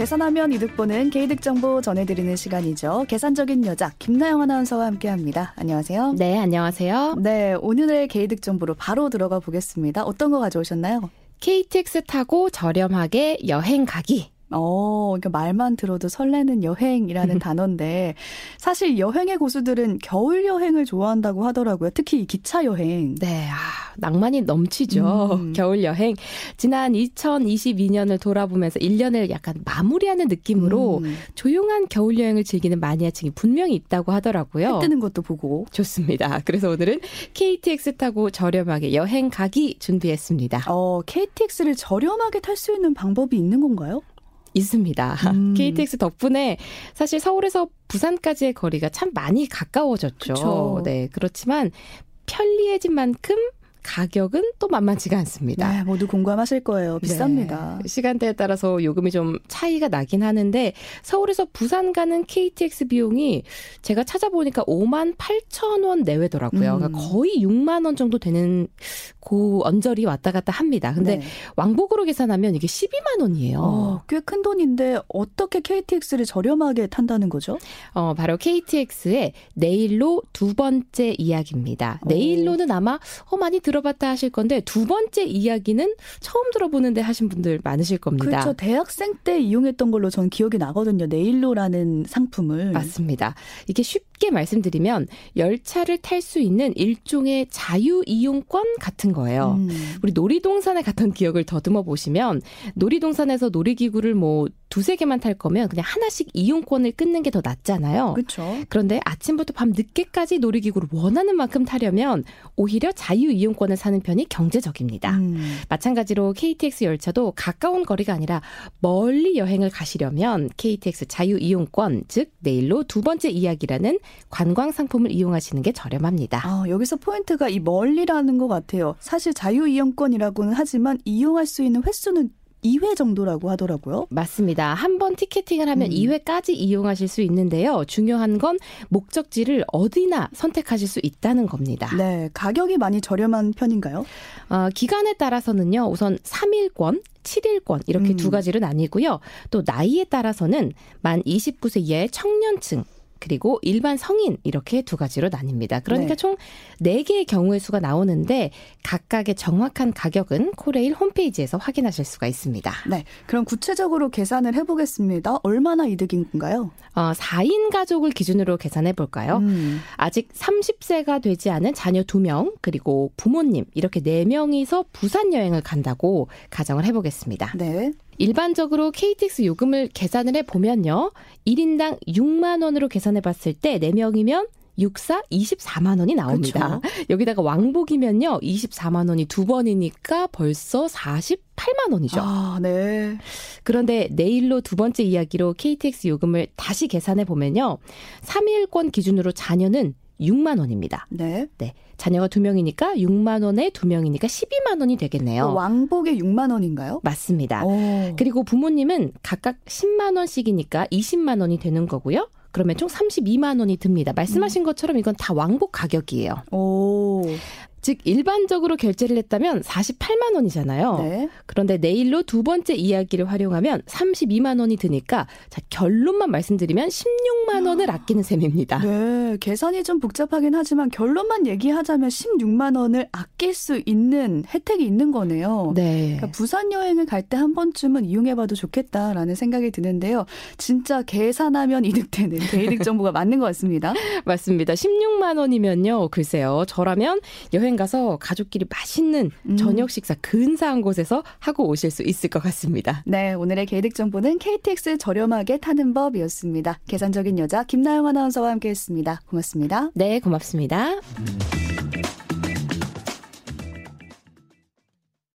계산하면 이득 보는 개이득 정보 전해드리는 시간이죠. 계산적인 여자 김나영 아나운서와 함께합니다. 안녕하세요. 네, 안녕하세요. 네, 오늘의 개이득 정보로 바로 들어가 보겠습니다. 어떤 거 가져오셨나요? KTX 타고 저렴하게 여행 가기. 어, 그러니까 말만 들어도 설레는 여행이라는 단어인데 사실 여행의 고수들은 겨울 여행을 좋아한다고 하더라고요. 특히 기차 여행. 네, 아, 낭만이 넘치죠. 음. 겨울 여행. 지난 2022년을 돌아보면서 1년을 약간 마무리하는 느낌으로 음, 조용한 겨울 여행을 즐기는 마니아층이 분명히 있다고 하더라고요. 해 뜨는 것도 보고. 좋습니다. 그래서 오늘은 KTX 타고 저렴하게 여행 가기 준비했습니다. 어, KTX를 저렴하게 탈 수 있는 방법이 있는 건가요? 있습니다. 음. KTX 덕분에 사실 서울에서 부산까지의 거리가 참 많이 가까워졌죠. 그쵸. 네, 그렇지만 편리해진 만큼 가격은 또 만만치가 않습니다. 네, 모두 공감하실 거예요. 비쌉니다. 네, 시간대에 따라서 요금이 좀 차이가 나긴 하는데 서울에서 부산 가는 KTX 비용이 제가 찾아보니까 5만 8천 원 내외더라고요. 음. 그러니까 거의 6만 원 정도 되는 고 언저리 왔다 갔다 합니다. 근데 네. 왕복으로 계산하면 이게 12만 원이에요. 어, 꽤큰 돈인데 어떻게 KTX를 저렴하게 탄다는 거죠? 어, 바로 KTX의 내일로 두 번째 이야기입니다. 오. 내일로는 아마 어, 많이 들 어봤다 하실 건데 두 번째 이야기는 처음 들어보는데 하신 분들 많으실 겁니다. 그렇죠. 대학생 때 이용했던 걸로 전 기억이 나거든요. 네일로라는 상품을. 맞습니다. 이게 쉽게 말씀드리면 열차를 탈 수 있는 일종의 자유 이용권 같은 거예요. 음. 우리 놀이동산에 갔던 기억을 더듬어 보시면 놀이동산에서 놀이기구를 뭐 두세 개만 탈 거면 그냥 하나씩 이용권을 끊는 게 더 낫잖아요. 그렇죠. 그런데 아침부터 밤 늦게까지 놀이기구를 원하는 만큼 타려면 오히려 자유 이용권 을 사는 편이 경제적입니다. 음. 마찬가지로 KTX 열차도 가까운 거리가 아니라 멀리 여행을 가시려면 KTX 자유 이용권, 즉 내일로 두 번째 이야기라는 관광 상품을 이용하시는 게 저렴합니다. 아, 여기서 포인트가 이 멀리라는 것 같아요. 사실 자유 이용권이라고는 하지만 이용할 수 있는 횟수는 2회 정도라고 하더라고요. 맞습니다. 한 번 티켓팅을 하면 음. 2회까지 이용하실 수 있는데요. 중요한 건 목적지를 어디나 선택하실 수 있다는 겁니다. 네, 가격이 많이 저렴한 편인가요? 어, 기간에 따라서는요, 우선 3일권, 7일권 이렇게 음. 두 가지로 나뉘고요. 또 나이에 따라서는 만 29세 이하의 청년층 그리고 일반 성인 이렇게 두 가지로 나뉩니다. 그러니까 네. 총 4개의 경우의 수가 나오는데 각각의 정확한 가격은 코레일 홈페이지에서 확인하실 수가 있습니다. 네, 그럼 구체적으로 계산을 해보겠습니다. 얼마나 이득인 건가요? 어, 4인 가족을 기준으로 계산해 볼까요? 음. 아직 30세가 되지 않은 자녀 2명, 그리고 부모님, 이렇게 4명이서 부산 여행을 간다고 가정을 해보겠습니다. 네. 일반적으로 KTX 요금을 계산을 해 보면요. 1인당 6만 원으로 계산해 봤을 때 4명이면 64, 24만 원이 나옵니다. 여기다가 왕복이면요. 24만 원이 두 번이니까 벌써 48만 원이죠. 아, 네. 그런데 내일로 두 번째 이야기로 KTX 요금을 다시 계산해 보면요. 3일권 기준으로 자녀는 6만 원입니다. 네. 네. 자녀가 두 명이니까 6만 원에 두 명이니까 12만 원이 되겠네요. 그 왕복에 6만 원인가요? 맞습니다. 오. 그리고 부모님은 각각 10만 원씩이니까 20만 원이 되는 거고요. 그러면 총 32만 원이 듭니다. 말씀하신 것처럼 이건 다 왕복 가격이에요. 오. 즉 일반적으로 결제를 했다면 48만 원이잖아요. 네. 그런데 내일로 두 번째 이야기를 활용하면 32만 원이 드니까 자 결론만 말씀드리면 16만 원을 아끼는 셈입니다. 네, 계산이 좀 복잡하긴 하지만 결론만 얘기하자면 16만 원을 아낄 수 있는 혜택이 있는 거네요. 네. 그러니까 부산 여행을 갈 때 한 번쯤은 이용해 봐도 좋겠다라는 생각이 드는데요. 진짜 계산하면 이득되는 개이득 정보가 맞는 것 같습니다. 맞습니다. 16만 원이면요. 글쎄요. 저라면 여행 가서 가족끼리 맛있는 음. 저녁 식사 근사한 곳에서 하고 오실 수 있을 것 같습니다. 네, 오늘의 개이득 정보는 KTX 저렴하게 타는 법이었습니다. 계산적인 여자 김나영 아나운서와 함께했습니다. 고맙습니다. 네, 고맙습니다.